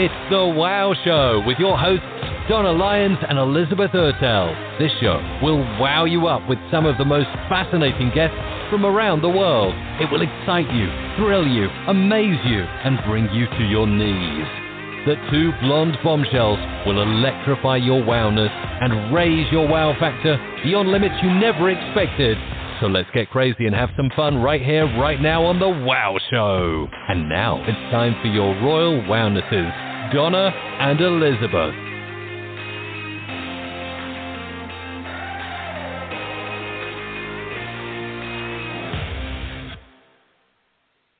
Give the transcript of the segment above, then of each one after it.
It's The Wow Show with your hosts, Donna Lyons and Elizabeth Ertel. This show will wow you up with some of the most fascinating guests from around the world. It will excite you, thrill you, amaze you, and bring you to your knees. The two blonde bombshells will electrify your wowness and raise your wow factor beyond limits you never expected. So let's get crazy and have some fun right here, right now on The Wow Show. And now it's time for your royal wownesses, Donna and Elizabeth.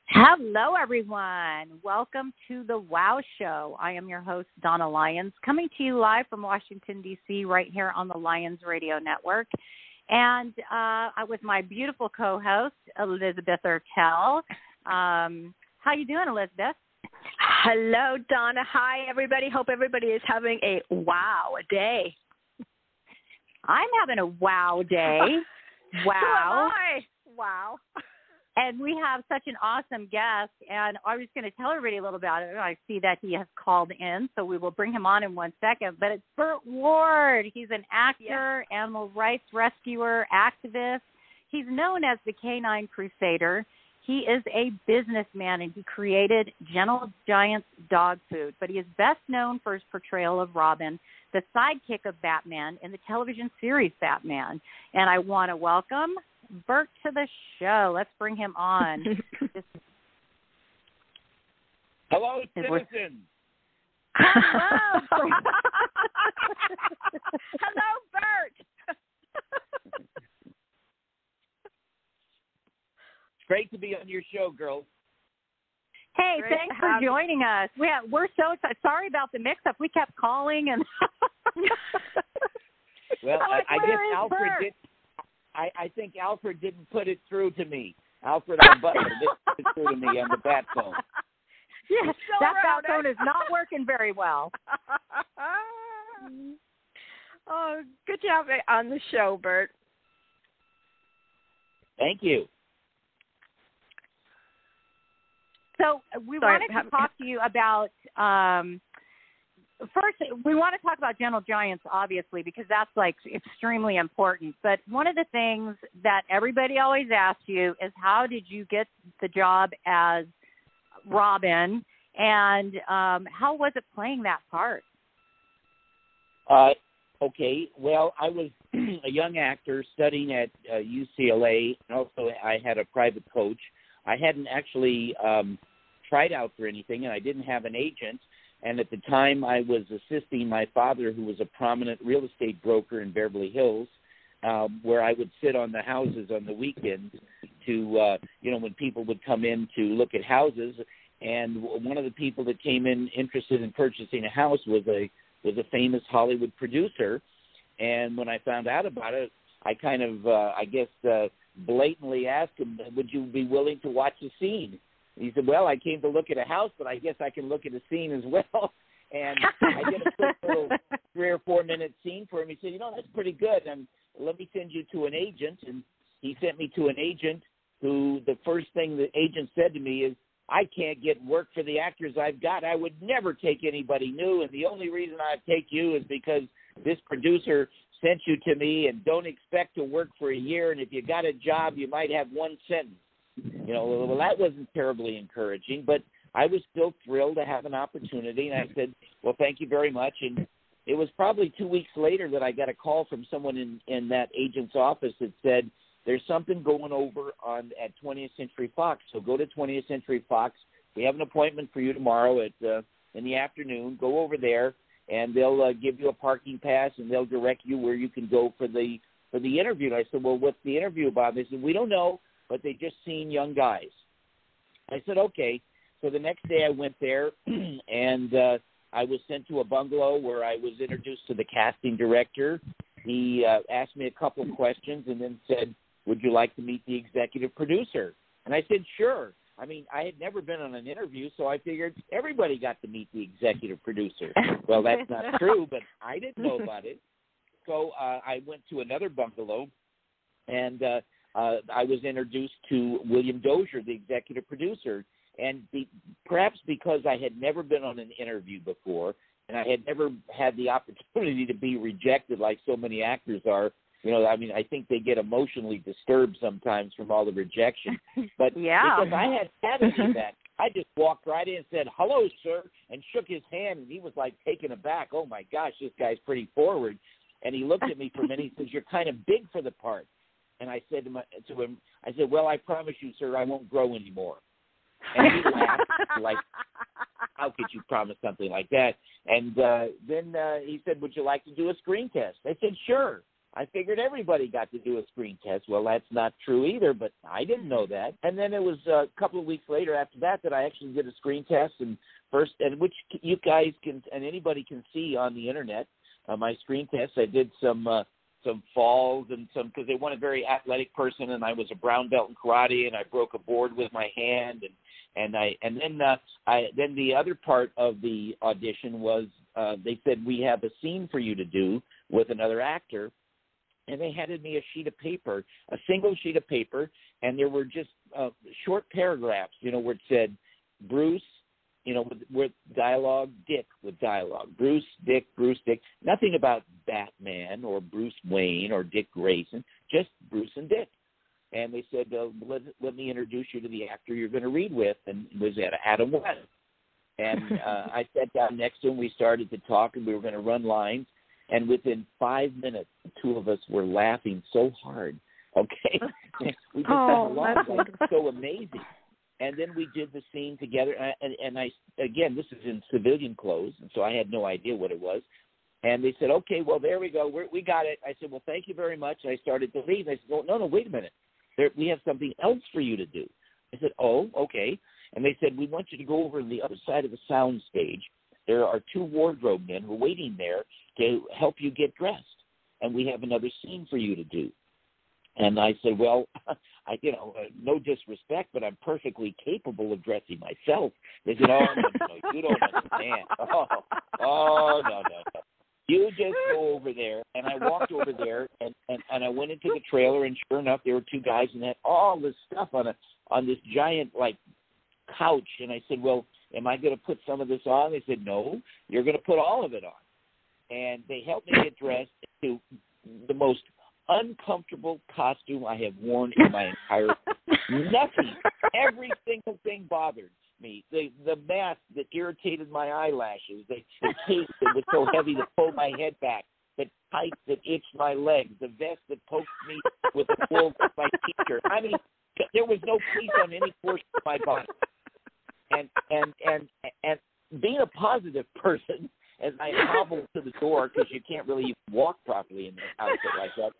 Hello, everyone. Welcome to the Wow Show. I am your host, Donna Lyons, coming to you live from Washington, D.C., right here on the Lyons Radio Network. And uh, with my beautiful co-host, Elizabeth Ertel. Um, how you doing, Elizabeth? Hello, Donna. Hi, everybody. Hope everybody is having a wow day. I'm having a wow day. Wow. Wow. And we have such an awesome guest, and I was going to tell everybody a little about it. I see that he has called in, so we will bring him on in one second. But it's Burt Ward. He's an actor, yes. animal rights rescuer, activist. He's known as the Canine Crusader. He is a businessman, and he created Gentle Giants dog food. But he is best known for his portrayal of Robin, the sidekick of Batman in the television series Batman. And I want to welcome Burt to the show. Let's bring him on. Hello, citizens. Hello. Hello, Burt. it's great to be on your show, girls. Hey, Great thanks for joining us. We have, we're so excited. Sorry about the mix-up. We kept calling and. well, like, I, I guess Alfred Burt? did. I, I think Alfred didn't put it through to me. Alfred our butler didn't put it through to me on the bat phone. Yeah, Still that around, bat phone eh? is not working very well. oh, good job on the show, Burt. Thank you. So uh, we Sorry, wanted have- to talk to you about um, first. We want to talk about Gentle Giants, obviously, because that's like extremely important. But one of the things that everybody always asks you is, how did you get the job as Robin, and um, how was it playing that part? Uh, okay. Well, I was a young actor studying at uh, UCLA, and also I had a private coach. I hadn't actually um, tried out for anything, and I didn't have an agent. And at the time, I was assisting my father, who was a prominent real estate broker in Beverly Hills, um, where I would sit on the houses on the weekends to, uh, you know, when people would come in to look at houses. And one of the people that came in interested in purchasing a house was a was a famous Hollywood producer. And when I found out about it, I kind of, uh, I guess, uh, blatantly asked him, "Would you be willing to watch a scene?" He said, "Well, I came to look at a house, but I guess I can look at a scene as well." And I did a quick little three or four minute scene for him. He said, "You know, that's pretty good, and let me send you to an agent." And he sent me to an agent who the first thing the agent said to me is, "I can't get work for the actors I've got. I would never take anybody new, and the only reason I'd take you is because this producer sent you to me and don't expect to work for a year and if you got a job you might have one sentence you know well that wasn't terribly encouraging but i was still thrilled to have an opportunity and i said well thank you very much and it was probably two weeks later that i got a call from someone in in that agent's office that said there's something going over on at 20th century fox so go to 20th century fox we have an appointment for you tomorrow at uh, in the afternoon go over there and they'll uh, give you a parking pass and they'll direct you where you can go for the for the interview. And I said, well, what's the interview about? They said, we don't know, but they just seen young guys. I said, okay. So the next day I went there, and uh, I was sent to a bungalow where I was introduced to the casting director. He uh, asked me a couple of questions and then said, would you like to meet the executive producer? And I said, sure. I mean, I had never been on an interview, so I figured everybody got to meet the executive producer. Well, that's not true, but I didn't know about it. So uh, I went to another bungalow, and uh, uh, I was introduced to William Dozier, the executive producer. and be, perhaps because I had never been on an interview before, and I had never had the opportunity to be rejected like so many actors are. You know, I mean, I think they get emotionally disturbed sometimes from all the rejection. But Yeah. because I had had any of that, I just walked right in and said, "Hello, sir," and shook his hand, and he was like taken aback. Oh my gosh, this guy's pretty forward. And he looked at me for a minute. He says, "You're kind of big for the part." And I said to, my, to him, "I said, well, I promise you, sir, I won't grow anymore." And he laughed like, "How could you promise something like that?" And uh, then uh, he said, "Would you like to do a screen test?" I said, "Sure." I figured everybody got to do a screen test. Well, that's not true either, but I didn't know that. And then it was a couple of weeks later after that that I actually did a screen test and first and which you guys can and anybody can see on the internet. Uh, my screen test. I did some uh, some falls and some because they want a very athletic person, and I was a brown belt in karate, and I broke a board with my hand, and and I and then uh, I then the other part of the audition was uh, they said we have a scene for you to do with another actor, and they handed me a sheet of paper, a single sheet of paper, and there were just uh, short paragraphs, you know, where it said Bruce, you know, with, with dialogue, Dick with dialogue, Bruce, Dick, Bruce, Dick, nothing about Batman or Bruce Wayne or Dick Grayson, just Bruce and Dick. And they said, uh, let, let me introduce you to the actor you're going to read with, and it was Adam West. And uh, I sat down next to him. We started to talk, and we were going to run lines. And within five minutes, the two of us were laughing so hard. Okay, we just Oh, along that's like so amazing. And then we did the scene together, and I, and, and I again, this is in civilian clothes, and so I had no idea what it was. And they said, "Okay, well, there we go. We're, we got it." I said, "Well, thank you very much." And I started to leave. I said, "No, no, no, wait a minute. There, we have something else for you to do." I said, "Oh, okay." And they said, "We want you to go over to the other side of the sound stage. There are two wardrobe men who are waiting there to help you get dressed, and we have another scene for you to do." And I said, "Well, I, you know, uh, no disrespect, but I'm perfectly capable of dressing myself." They said, "Oh no, no, you don't understand. Oh, oh no, no, no. You just go over there." And I walked over there, and and and I went into the trailer, and sure enough, there were two guys and had all this stuff on a on this giant like couch. And I said, "Well, am I going to put some of this on?" They said, "No, you're going to put all of it on." And they helped me get dressed to the most uncomfortable costume I have worn in my entire nothing. Every single thing bothered me. The the mask that irritated my eyelashes, the, the cape that was so heavy to pull my head back, the tights that itched my legs, the vest that poked me with the wool of my t-shirt. I mean, there was no peace on any portion of my body. And and and and being a positive person, as I hobbled to the door because you can't really walk properly in an outfit like that.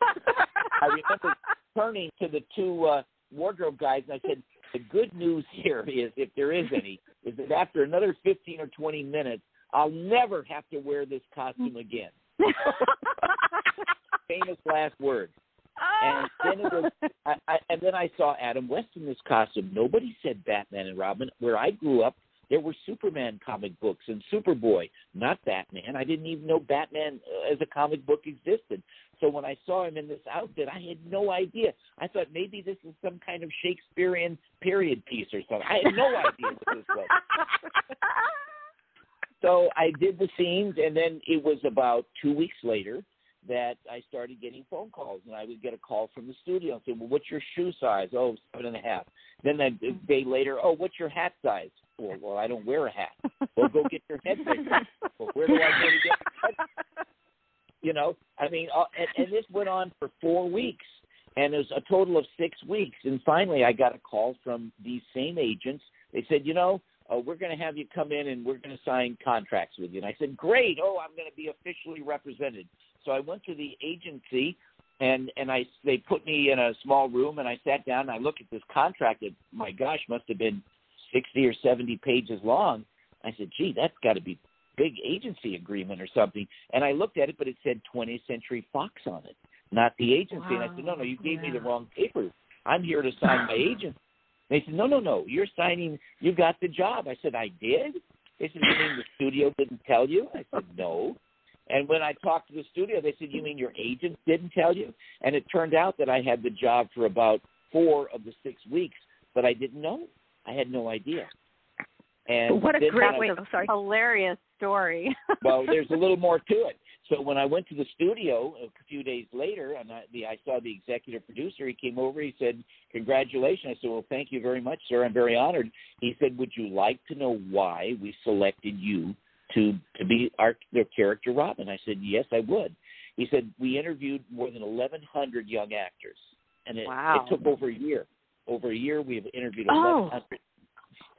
I remember turning to the two uh, wardrobe guys and I said, "The good news here is, if there is any, is that after another fifteen or twenty minutes, I'll never have to wear this costume again." Famous last words. And then it was, I, I, and then I saw Adam West in this costume. Nobody said Batman and Robin. Where I grew up, there were Superman comic books and Superboy, not Batman. I didn't even know Batman uh, as a comic book existed. So when I saw him in this outfit, I had no idea. I thought maybe this is some kind of Shakespearean period piece or something. I had no idea what this was. So I did the scenes, and then it was about two weeks later that I started getting phone calls, and I would get a call from the studio and say, "Well, what's your shoe size?" Oh, seven and a half. Then a day later, "Oh, what's your hat size?" Well, well, I don't wear a hat. Well, go get your head fixed. Well, where do I go to get my head? You know, I mean, uh, and, and this went on for four weeks, and it was a total of six weeks. And finally, I got a call from these same agents. They said, "You know, uh, we're going to have you come in and we're going to sign contracts with you." And I said, "Great! Oh, I'm going to be officially represented." So I went to the agency and and I they put me in a small room and I sat down and I looked at this contract that my gosh must have been 60 or 70 pages long. I said, "Gee, that's got to be big agency agreement or something." And I looked at it but it said 20th Century Fox on it, not the agency. And I said, "No, no, you gave me the wrong papers. I'm here to sign my agent." They said, "No, no, no. You're signing. You got the job." I said, "I did." They said, "You mean the studio didn't tell you?" I said, "No." And when I talked to the studio, they said, "You mean your agent didn't tell you?" And it turned out that I had the job for about four of the six weeks, but I didn't know. I had no idea. And what a great when I- way! Oh, sorry. Hilarious story. well, there's a little more to it. So when I went to the studio a few days later, and I, the, I saw the executive producer, he came over. He said, "Congratulations!" I said, "Well, thank you very much, sir. I'm very honored." He said, "Would you like to know why we selected you to to be our their character Robin?" I said, "Yes, I would." He said, "We interviewed more than 1,100 young actors, and it, Wow. it took over a year. Over a year, we have interviewed Oh. 1,100."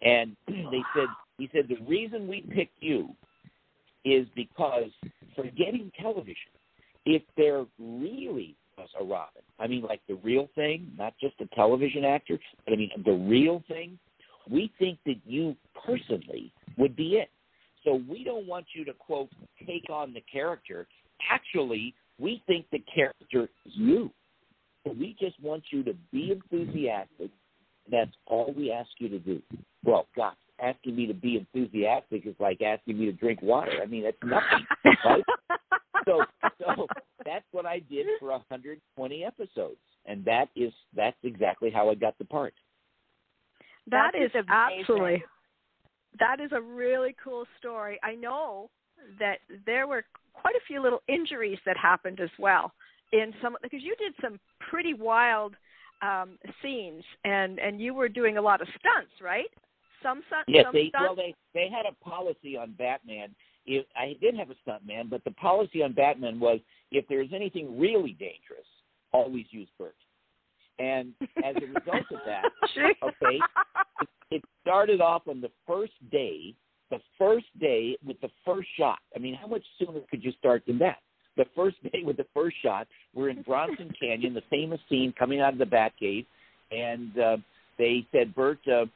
And they said, he said, the reason we picked you is because forgetting television, if there really was a Robin, I mean, like the real thing, not just a television actor, but I mean, the real thing, we think that you personally would be it. So we don't want you to, quote, take on the character. Actually, we think the character is you. So we just want you to be enthusiastic. That's all we ask you to do. Well, God, asking me to be enthusiastic is like asking me to drink water. I mean, that's nothing, right? So, so that's what I did for 120 episodes, and that is that's exactly how I got the part. That That is is absolutely. That is a really cool story. I know that there were quite a few little injuries that happened as well in some because you did some pretty wild um scenes and and you were doing a lot of stunts, right? Some stunt, Yes, some they stunts. well they they had a policy on Batman. If I did have a stuntman, but the policy on Batman was if there's anything really dangerous, always use Burt. And as a result of that, okay, it, started off on the first day, the first day with the first shot. I mean, how much sooner could you start than that? The first day with the first shot, we're in Bronson Canyon, the famous scene coming out of the Batcave, and uh, they said, Burt, uh,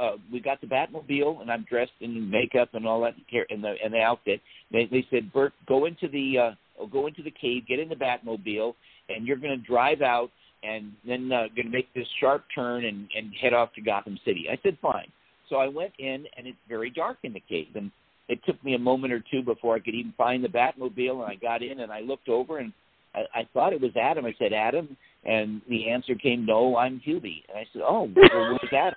uh, we got the Batmobile, and I'm dressed in makeup and all that, and the and the outfit. They they said, Burt, go into the uh, go into the cave, get in the Batmobile, and you're going to drive out, and then uh, going to make this sharp turn and and head off to Gotham City. I said, fine. So I went in, and it's very dark in the cave, and it took me a moment or two before I could even find the Batmobile, and I got in, and I looked over, and I, I thought it was Adam. I said, Adam, and the answer came, no, I'm Hubie. And I said, oh, well, where's Adam?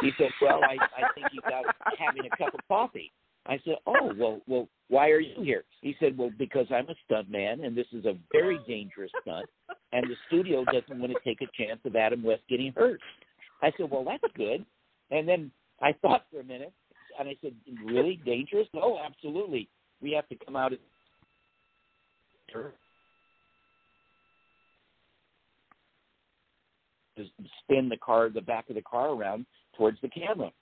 He said, well, I, I think he's out having a cup of coffee. I said, oh, well, well, why are you here? He said, well, because I'm a stunt man, and this is a very dangerous stunt, and the studio doesn't want to take a chance of Adam West getting hurt. I said, well, that's good. And then I thought for a minute, and I said, really dangerous? No, absolutely. We have to come out. To spin the car, the back of the car around towards the camera.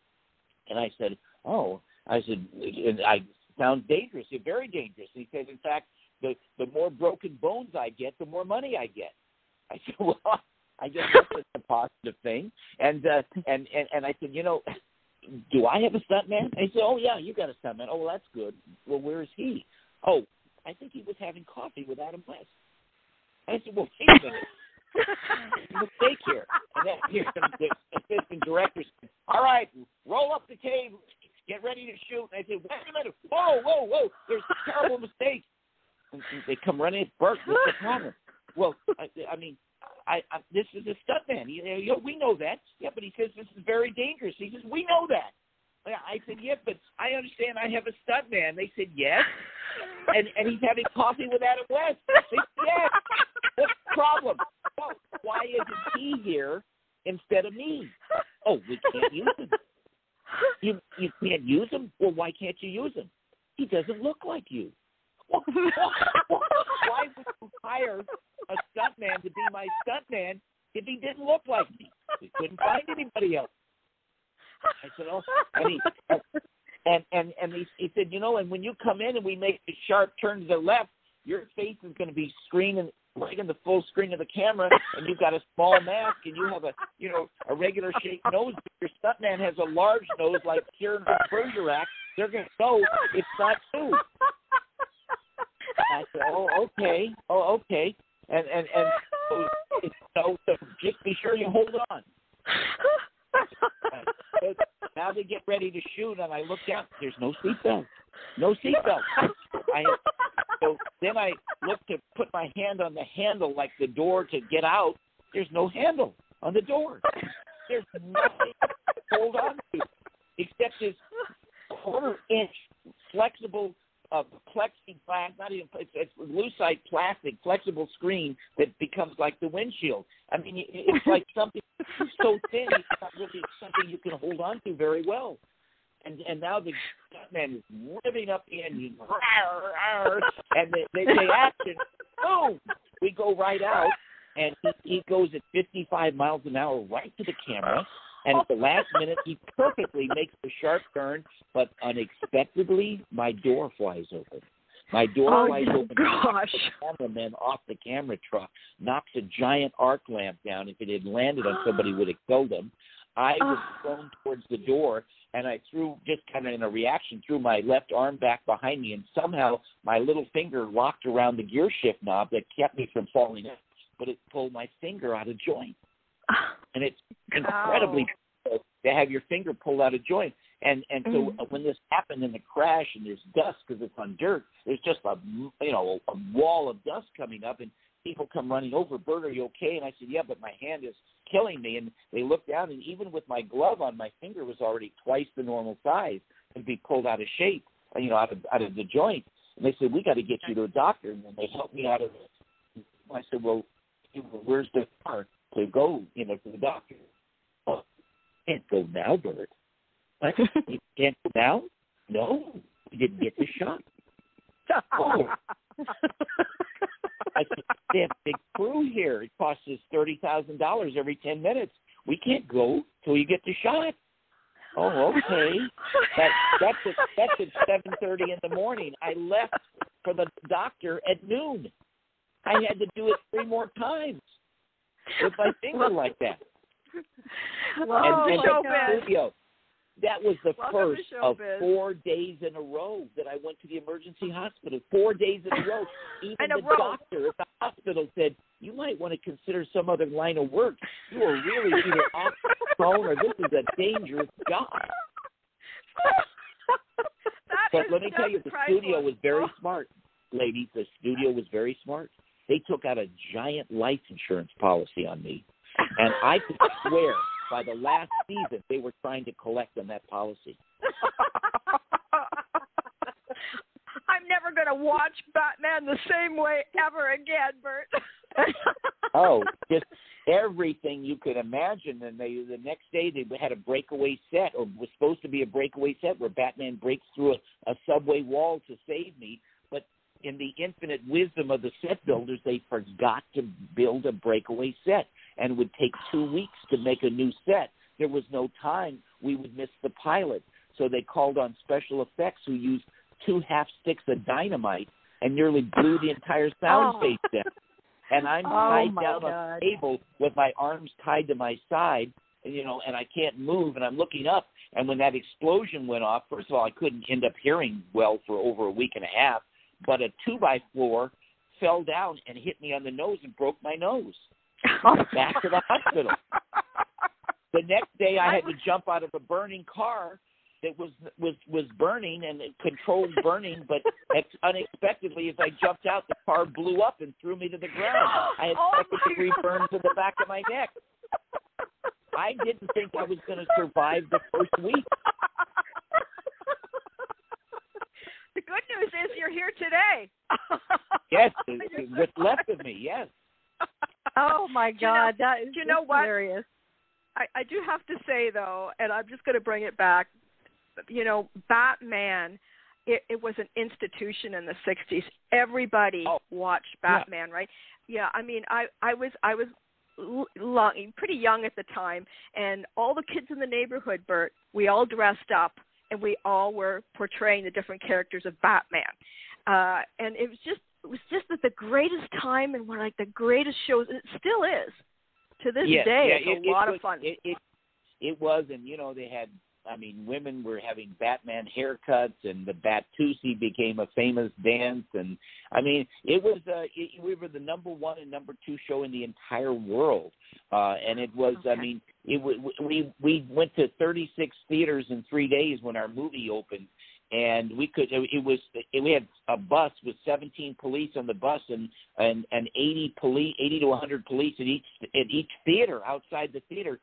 And I said, "Oh," I said, and "I sounds dangerous. Very dangerous." He said, "In fact, the the more broken bones I get, the more money I get." I said, "Well, I guess that's a positive thing." And uh, and and and I said, "You know." Do I have a stuntman? And he said, "Oh yeah, you got a stuntman. Oh, well, that's good. Well, where is he? Oh, I think he was having coffee with Adam West." I said, "Well, wait a minute mistake here. And then here, the assistant director said, All right, roll up the cave, get ready to shoot. And I said, Wait a minute, whoa, whoa, whoa, there's a terrible mistake. And they come running, Burt, what's the problem? Well, I, I mean, I, I this is a stuntman. You know, you know, we know that. Yeah, but he says this is very dangerous. He says, We know that. I said, Yeah, but I understand I have a stuntman. They said, Yes. And and he's having coffee with Adam West. They said, Yes. What's the problem? Well, why isn't he here instead of me? Oh, we can't use him. You you can't use him. Well, why can't you use him? He doesn't look like you. Why would you hire a stuntman to be my stuntman if he didn't look like me? We couldn't find anybody else. I said, oh, and he, and and and he, he said, you know, and when you come in and we make a sharp turn to the left, your face is going to be screening right in the full screen of the camera, and you've got a small mask, and you have a you know a regular shaped nose. Your stuntman has a large nose like Cyrano de Bergerac. They're to know it's not you. I said, oh, okay, oh, okay, and and and so, so, so just be sure you hold on. So now they get ready to shoot, and I look down. There's no seatbelt. No seatbelt. I so then I look to my hand on the handle, like the door to get out. There's no handle on the door. There's nothing to hold on to except this quarter inch flexible uh, plexiglass, not even it's, it's lucite plastic, flexible screen that becomes like the windshield. I mean, it's like something so thin, it's not really something you can hold on to very well. And and now the man is revving up the engine, and they, they say action, boom, we go right out, and he, he goes at 55 miles an hour right to the camera and at the last minute, he perfectly makes the sharp turn, but unexpectedly, my door flies open. My door oh, flies open. Gosh! The cameraman off the camera truck knocks a giant arc lamp down. If it had landed on somebody, would have killed him. I was thrown towards the door, and I threw just kind of in a reaction, threw my left arm back behind me, and somehow my little finger locked around the gear shift knob that kept me from falling out. But it pulled my finger out of joint and it's incredibly Ow. to have your finger pulled out of joint. And and so Mm. when this happened in the crash and there's dust because it's on dirt, there's just a you know a wall of dust coming up and people come running over. Burt, are you okay? And I said, yeah, but my hand is killing me. And they looked down and even with my glove on, my finger was already twice the normal size and be pulled out of shape, you know, out of out of the joint. And they said, we got to get you to a doctor. And then they helped me out of. it. I said, well, where's the car to go, you know, to the doctor? Oh, can't go now, Burt. What? you can't go now? No, you didn't get the shot. Oh. I said, they have a big crew here. It costs us thirty thousand dollars every ten minutes. We can't go till you get the shot. Oh, okay. That that's at that's at seven thirty in the morning. I left for the doctor at noon. I had to do it three more times with my finger like that. Well, and, and showbiz. the studio. That was the Welcome first of four days in a row that I went to the emergency hospital. Four days in a row. Even a the row. doctor at the hospital said, "You might want to consider some other line of work. You are really either off the phone or this is a dangerous job." But let me tell you, the priceless. studio was very smart, ladies. The studio was very smart. They took out a giant life insurance policy on me, and I could swear by the last season they were trying to collect on that policy. I'm never going to watch Batman the same way ever again, Burt. Oh, just everything you could imagine. And they the next day they had a breakaway set, or was supposed to be a breakaway set where Batman breaks through a, a subway wall to save me. But in the infinite wisdom of the set builders, they forgot to build a breakaway set, and would take two weeks to make a new set. There was no time. We would miss the pilot, so they called on special effects who used two half sticks of dynamite and nearly blew the entire sound Oh. stage down. And I'm Oh, tied down on the table with my arms tied to my side, you know, and I can't move, and I'm looking up. And when that explosion went off, first of all, I couldn't end up hearing well for over a week and a half. But a two by four fell down and hit me on the nose and broke my nose. Back to the hospital. The next day, I had to jump out of a burning car that was was was burning and it controlled burning, but ex- unexpectedly, as I jumped out, the car blew up and threw me to the ground. I had Oh, second degree God. burns to the back of my neck. I didn't think I was going to survive the first week. the good news is you're here today. Yes, what's left of me. Yes. Oh my Do you know- God, that is you know just what? I, I do have to say though, and I'm just going to bring it back. You know, Batman. It, it was an institution in the '60s. Everybody Oh, watched yeah. Batman, right? Yeah. I mean, I I was I was long, pretty young at the time, and all the kids in the neighborhood, Burt, we all dressed up, and we all were portraying the different characters of Batman. Uh, and it was just it was just that the greatest time and one like the greatest shows. It still is to this yes, day. yeah, it's it, a lot it of fun. It, it it was, and you know they had. I mean, women were having Batman haircuts, and the Batusi became a famous dance, and I mean, it was. Uh, it, we were the number one and number two show in the entire world, uh, and it was. I mean, it we we went to 36 theaters in three days when our movie opened, and we could. It, it was. It, we had a bus with 17 police on the bus, and and and 80 police, 80 to 100 police at each at each theater outside the theater,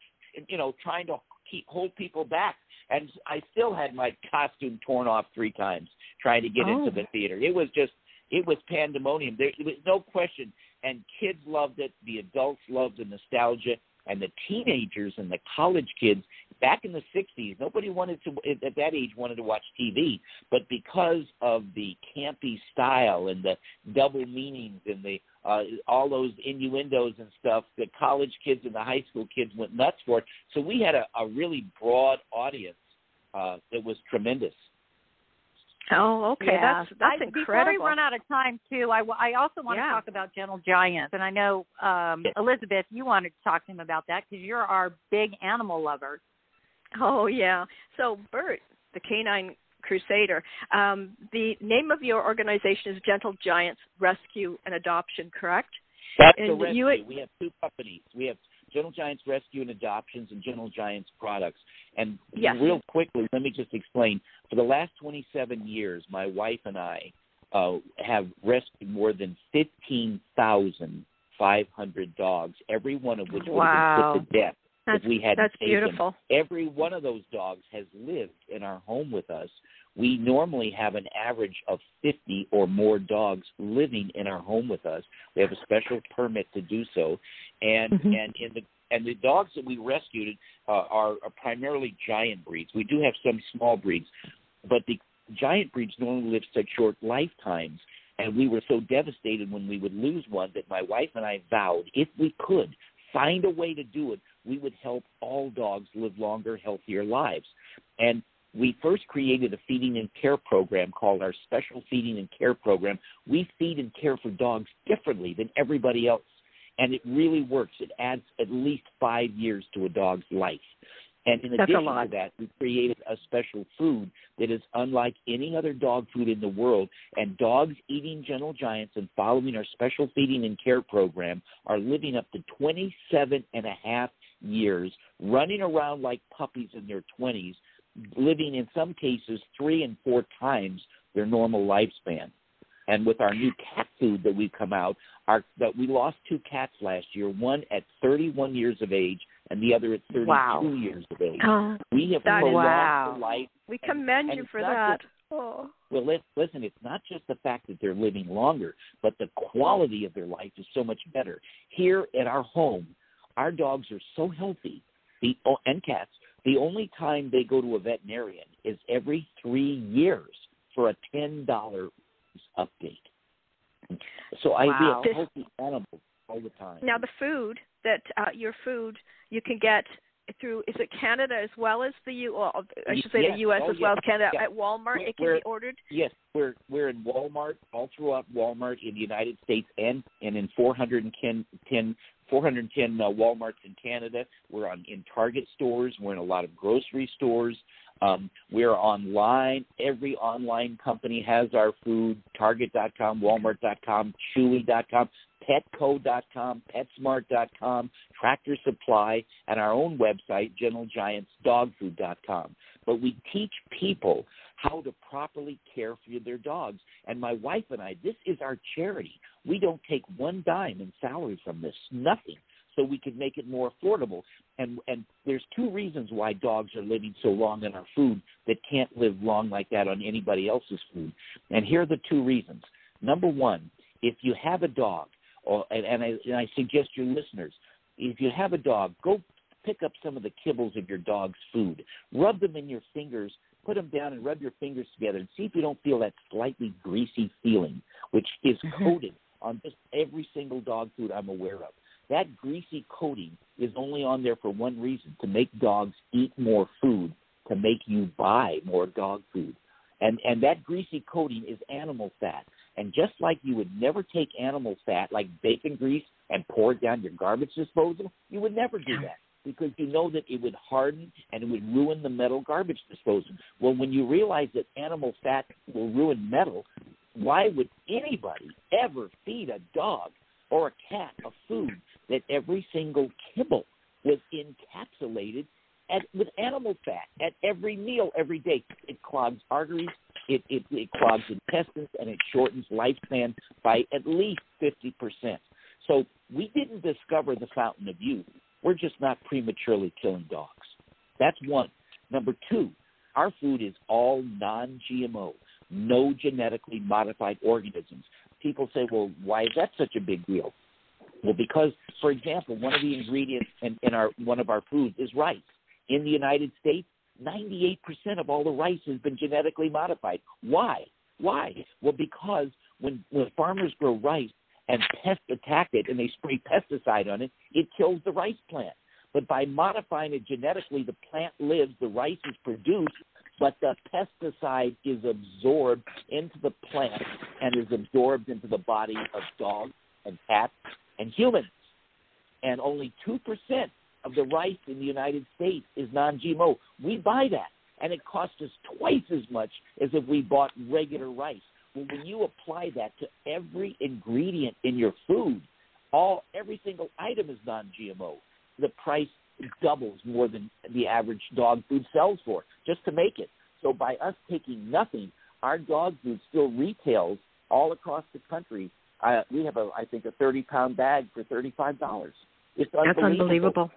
you know, trying to keep hold people back. and I still had my costume torn off three times trying to get Oh. into the theater. It was just it was pandemonium. There was no question, and kids loved it. The adults loved the nostalgia, and the teenagers and the college kids back in the '60s. Nobody wanted to at that age wanted to watch TV, but because of the campy style and the double meanings and the uh, all those innuendos and stuff, the college kids and the high school kids went nuts for it. So we had a, a really broad audience uh, that was tremendous. Oh, okay. Yeah. That's that's I, incredible. Before we run out of time, too, I, w- I also want Yeah. to talk about Gentle Giants, and I know um, Yeah. Elizabeth, you wanted to talk to him about that because you're our big animal lover. Oh yeah. So Burt, the canine crusader. Um, the name of your organization is Gentle Giants Rescue and Adoption, correct? That's And the you- we have two companies. We have Gentle Giants Rescue and Adoptions and Gentle Giants Products. And Yes. real quickly, let me just explain. For the last 27 years, my wife and I uh, have rescued more than 15,500 dogs, every one of which would have Wow. been put to death That's if we hadn't that's them. beautiful. Every one of those dogs has lived in our home with us. We normally have an average of 50 or more dogs living in our home with us. We have a special permit to do so, and Mhm. and in the and the dogs that we rescued uh, are, are primarily giant breeds. We do have some small breeds, but the giant breeds normally live such short lifetimes. And we were so devastated when we would lose one that my wife and I vowed, if we could find a way to do it, we would help all dogs live longer, healthier lives. And we first created a feeding and care program called our Special Feeding and Care Program. We feed and care for dogs differently than everybody else. And it really works. It adds at least five years to a dog's life. And in That's addition to that, we created a special food that is unlike any other dog food in the world. And dogs eating Gentle Giants and following our special feeding and care program are living up to 27 and a half years, running around like puppies in their 20s, living in some cases three and four times their normal lifespan. And with our new cat food that we've come out, our that we lost two cats last year, one at 31 years of age and the other at 32 Wow. years of age. Oh, We have prolonged Wow. their life. we commend and you for that. Oh. Well, li- listen, it's not just the fact that they're living longer, but the quality of their life is so much better. Here at our home, our dogs are so healthy, the oh, and cats. The only time they go to a veterinarian is every three years for a ten dollar update. So I Wow. we have healthy animals all the time. Now the food that uh, your food you can get through is it Canada as well as the U? Well, I should say Yes. the U.S. Oh, as well yes. as Canada at Walmart. We're- it can be ordered. Yes, we're we're in Walmart, all throughout Walmart in the United States and and in 410 10, 410 uh, WalMarts in Canada. We're on in Target stores. We're in a lot of grocery stores. Um, we're online. Every online company has our food. Target.com, Walmart.com, Chewy.com, Petco.com, PetSmart.com, Tractor Supply, and our own website, GentleGiantsDogFood.com. But we teach people how to properly care for their dogs. And my wife and I, this is our charity. We don't take one dime in salary from this, nothing. So we could make it more affordable. And and there's two reasons why dogs are living so long on our food that can't live long like that on anybody else's food. And here are the two reasons. Number one, if you have a dog, or and, and I and I suggest your listeners, if you have a dog, go pick up some of the kibbles of your dog's food, rub them in your fingers, put them down and rub your fingers together, and see if you don't feel that slightly greasy feeling, which is mm-hmm. coated on just every single dog food I'm aware of. That greasy coating is only on there for one reason to make dogs eat more food, to make you buy more dog food. And and that greasy coating is animal fat. And just like you would never take animal fat like bacon grease and pour it down your garbage disposal, you would never do that because you know that it would harden and it would ruin the metal garbage disposal. Well, when you realize that animal fat will ruin metal, why would anybody ever feed a dog or a cat a food that every single kibble was encapsulated at, with animal fat at every meal every day? It clogs arteries, it, it, it clogs intestines, and it shortens lifespan by at least 50%. So we didn't discover the fountain of youth. We're just not prematurely killing dogs. That's one. Number two, our food is all non-GMO, no genetically modified organisms. People say, well, why is that such a big deal? Well, because, for example, one of the ingredients in, in our one of our foods is rice. In the United States, 98% of all the rice has been genetically modified. Why? Why? Well, because when, when farmers grow rice and pests attack it and they spray pesticide on it, it kills the rice plant. But by modifying it genetically, the plant lives, the rice is produced, but the pesticide is absorbed into the plant and is absorbed into the body of dogs and cats and humans. And only 2% of the rice in the United States is non GMO. We buy that, and it costs us twice as much as if we bought regular rice. Well, when you apply that to every ingredient in your food, all every single item is non GMO. The price doubles more than the average dog food sells for just to make it. So by us taking nothing, our dog food still retails all across the country. Uh, we have a, I think, a thirty pound bag for thirty five dollars. It's That's unbelievable.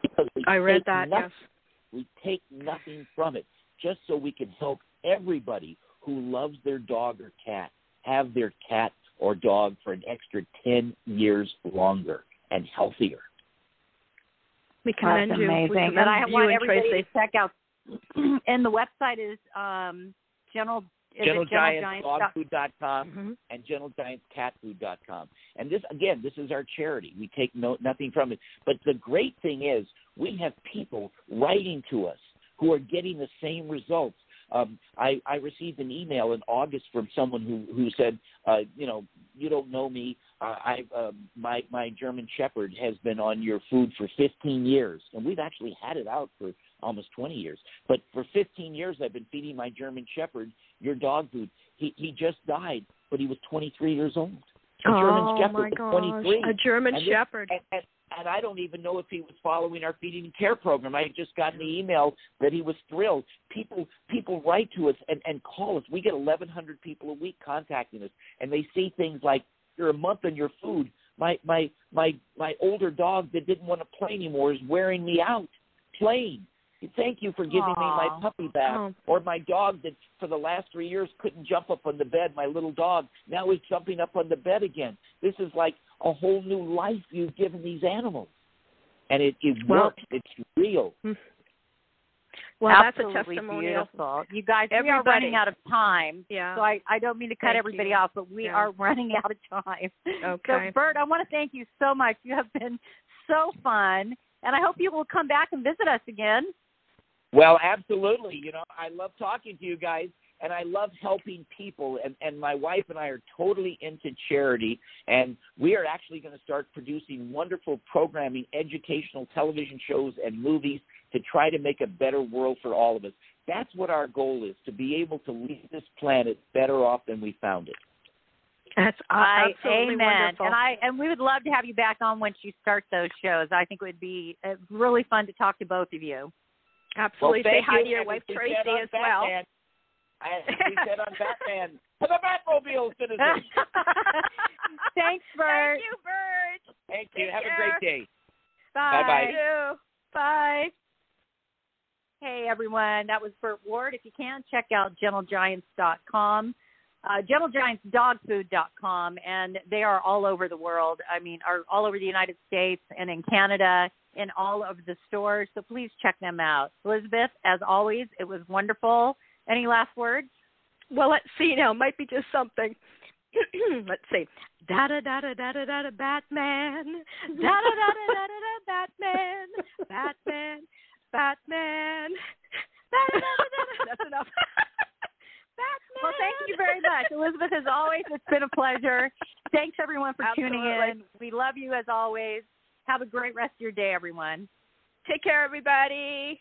I read that. Nothing, yes. We take nothing from it just so we can help everybody who loves their dog or cat have their cat or dog for an extra 10 years longer and healthier. We commend That's you. amazing. We commend and I you want and everybody Tracy. to check out. and the website is um, General. Gentle it General Giants Giants? dogfood.com Mhm. and Gentle Giants catfood.com. And this again, this is our charity. We take no nothing from it. But the great thing is we have people writing to us who are getting the same results. Um, I, I received an email in August from someone who who said, uh, you know, you don't know me. Uh, I uh, my my German Shepherd has been on your food for 15 years, and we've actually had it out for almost 20 years. But for 15 years, I've been feeding my German Shepherd your dog food. He he just died, but he was 23 years old. A German oh Shepherd was gosh, 23. a German And this- Shepherd. And, and, and I don't even know if he was following our feeding and care program. I just gotten the email that he was thrilled. People people write to us and, and call us. We get 1,100 people a week contacting us, and they see things like, "You're a month on your food. My my my my older dog that didn't want to play anymore is wearing me out playing. Thank you for giving me my puppy back. Oh. Or my dog that for the last three years couldn't jump up on the bed, my little dog, now is jumping up on the bed again. This is like a whole new life you've given these animals. And it, it Well- works. It's real. Hmm. Well, that's a Absolutely testimonial. beautiful. You guys, we are running out of time. Yeah. So I, I don't mean to cut Thank everybody you. off, but we Yeah. are running out of time. Okay. So Burt, I want to thank you so much. You have been so fun, and I hope you will come back and visit us again. Well, absolutely. You know, I love talking to you guys and I love helping people and, and my wife and I are totally into charity and we are actually going to start producing wonderful programming, educational television shows and movies to try to make a better world for all of us. That's what our goal is, to be able to leave this planet better off than we found it. That's I, absolutely amen. wonderful. And I and we would love to have you back on once you start those shows. I think it would be uh, really fun to talk to both of you. Absolutely well, say hi you. to your And wife Tracy as well. Batman, As we said on Batman, to the Batmobile, citizens. Thanks, Burt. Thank you, Burt. Thank you. Take Have a great day. Bye. Bye-bye. Bye. Hey everyone, that was Burt Ward. If you can, check out gentlegiants.com, uh, gentlegiantsdogfood.com, and they are all over the world. I mean, are all over the United States and in Canada, in all of the stores. So please check them out. Elizabeth, as always, it was wonderful. Any last words? Well, let's see now. Might be just something. let's see. Da da da da da da da Batman. Da da da da da da Batman. Batman. Batman. That's enough. Batman. Well, thank you very much. Elizabeth, as always, it's been a pleasure. Thanks, everyone, for tuning in. We love you as always. Have a great rest of your day, everyone. Take care, everybody.